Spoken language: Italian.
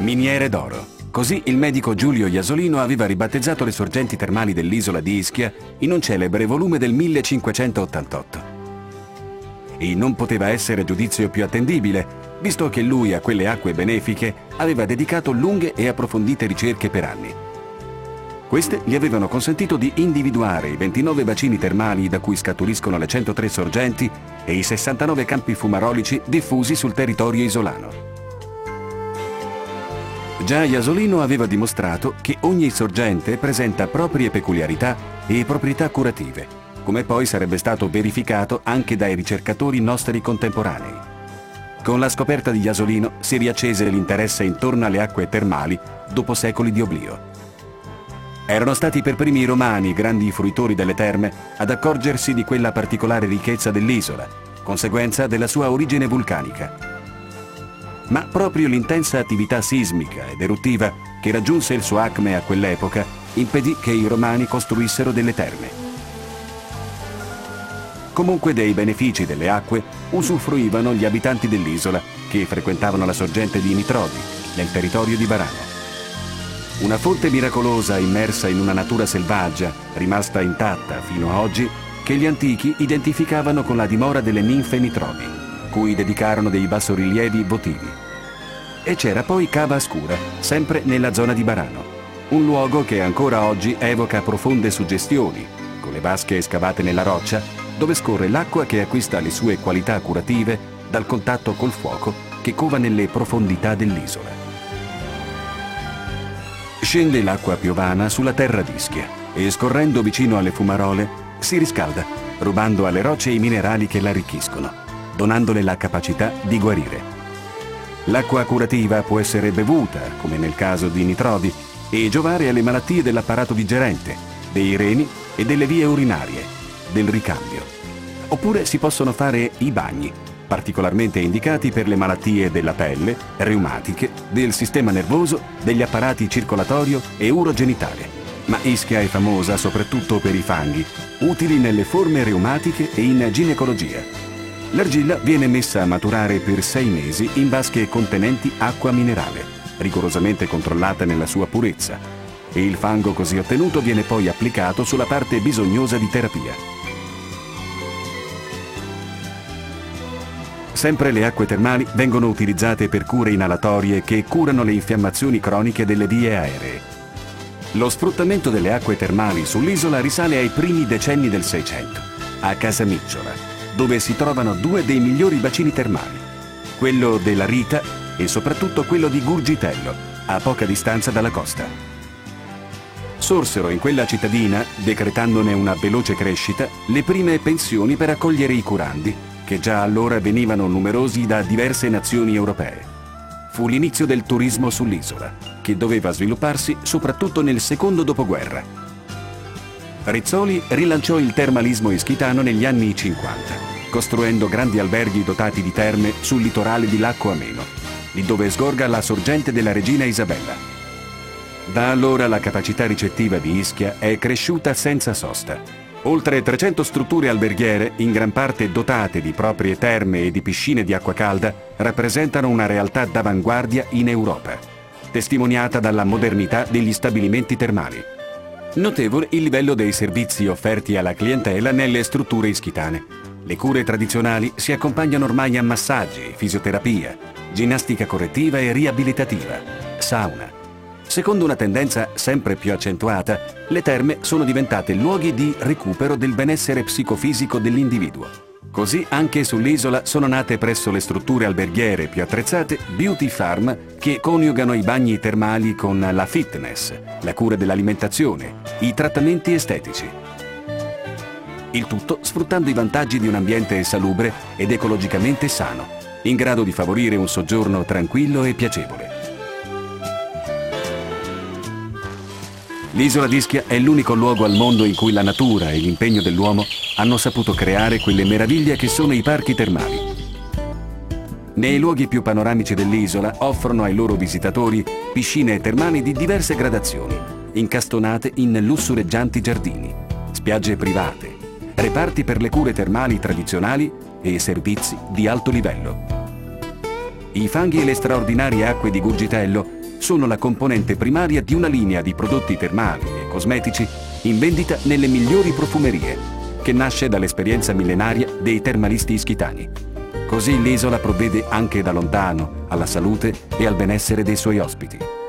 Miniere d'oro. Così il medico Giulio Iasolino aveva ribattezzato le sorgenti termali dell'isola di Ischia in un celebre volume del 1588. E non poteva essere giudizio più attendibile, visto che lui a quelle acque benefiche aveva dedicato lunghe e approfondite ricerche per anni. Queste gli avevano consentito di individuare i 29 bacini termali da cui scaturiscono le 103 sorgenti e i 69 campi fumarolici diffusi sul territorio isolano. Già Iasolino aveva dimostrato che ogni sorgente presenta proprie peculiarità e proprietà curative, come poi sarebbe stato verificato anche dai ricercatori nostri contemporanei. Con la scoperta di Iasolino si riaccese l'interesse intorno alle acque termali dopo secoli di oblio. Erano stati per primi i romani, grandi fruitori delle terme, ad accorgersi di quella particolare ricchezza dell'isola, conseguenza della sua origine vulcanica. Ma proprio l'intensa attività sismica ed eruttiva che raggiunse il suo acme a quell'epoca impedì che i romani costruissero delle terme. Comunque dei benefici delle acque usufruivano gli abitanti dell'isola che frequentavano la sorgente di Nitrodi, nel territorio di Varano. Una fonte miracolosa immersa in una natura selvaggia, rimasta intatta fino a oggi, che gli antichi identificavano con la dimora delle ninfe nitrodi, cui dedicarono dei bassorilievi votivi. E c'era poi Cava Scura, sempre nella zona di Barano, un luogo che ancora oggi evoca profonde suggestioni, con le vasche scavate nella roccia, dove scorre l'acqua che acquista le sue qualità curative dal contatto col fuoco che cova nelle profondità dell'isola scende l'acqua piovana sulla terra d'Ischia e scorrendo vicino alle fumarole si riscalda, rubando alle rocce i minerali che l'arricchiscono, donandole la capacità di guarire. L'acqua curativa può essere bevuta, come nel caso di nitrodi, e giovare alle malattie dell'apparato digerente, dei reni e delle vie urinarie, del ricambio. Oppure si possono fare i bagni, particolarmente indicati per le malattie della pelle, reumatiche, del sistema nervoso, degli apparati circolatorio e urogenitale. Ma Ischia è famosa soprattutto per i fanghi, utili nelle forme reumatiche e in ginecologia. L'argilla viene messa a maturare per sei mesi in vasche contenenti acqua minerale, rigorosamente controllata nella sua purezza, e il fango così ottenuto viene poi applicato sulla parte bisognosa di terapia. Sempre le acque termali vengono utilizzate per cure inalatorie che curano le infiammazioni croniche delle vie aeree. Lo sfruttamento delle acque termali sull'isola risale ai primi decenni del Seicento, a Casamicciola, dove si trovano due dei migliori bacini termali, quello della Rita e soprattutto quello di Gurgitello, a poca distanza dalla costa. Sorsero in quella cittadina, decretandone una veloce crescita, le prime pensioni per accogliere i curandi che già allora venivano numerosi da diverse nazioni europee. Fu l'inizio del turismo sull'isola, che doveva svilupparsi soprattutto nel secondo dopoguerra. Rizzoli rilanciò il termalismo ischitano negli anni 50, costruendo grandi alberghi dotati di terme sul litorale di Lacco Ameno, lì dove sgorga la sorgente della regina Isabella. Da allora la capacità ricettiva di Ischia è cresciuta senza sosta Oltre 300 strutture alberghiere, in gran parte dotate di proprie terme e di piscine di acqua calda, rappresentano una realtà d'avanguardia in Europa, testimoniata dalla modernità degli stabilimenti termali. Notevole il livello dei servizi offerti alla clientela nelle strutture ischitane. Le cure tradizionali si accompagnano ormai a massaggi, fisioterapia, ginnastica correttiva e riabilitativa, sauna, Secondo una tendenza sempre più accentuata, le terme sono diventate luoghi di recupero del benessere psicofisico dell'individuo. Così anche sull'isola sono nate presso le strutture alberghiere più attrezzate beauty farm che coniugano i bagni termali con la fitness, la cura dell'alimentazione, i trattamenti estetici. Il tutto sfruttando i vantaggi di un ambiente salubre ed ecologicamente sano, in grado di favorire un soggiorno tranquillo e piacevole. L'isola d'Ischia è l'unico luogo al mondo in cui la natura e l'impegno dell'uomo hanno saputo creare quelle meraviglie che sono i parchi termali. Nei luoghi più panoramici dell'isola offrono ai loro visitatori piscine termali di diverse gradazioni, incastonate in lussureggianti giardini, spiagge private, reparti per le cure termali tradizionali e servizi di alto livello. I fanghi e le straordinarie acque di Gurgitello sono la componente primaria di una linea di prodotti termali e cosmetici in vendita nelle migliori profumerie, che nasce dall'esperienza millenaria dei termalisti ischitani. Così l'isola provvede anche da lontano alla salute e al benessere dei suoi ospiti.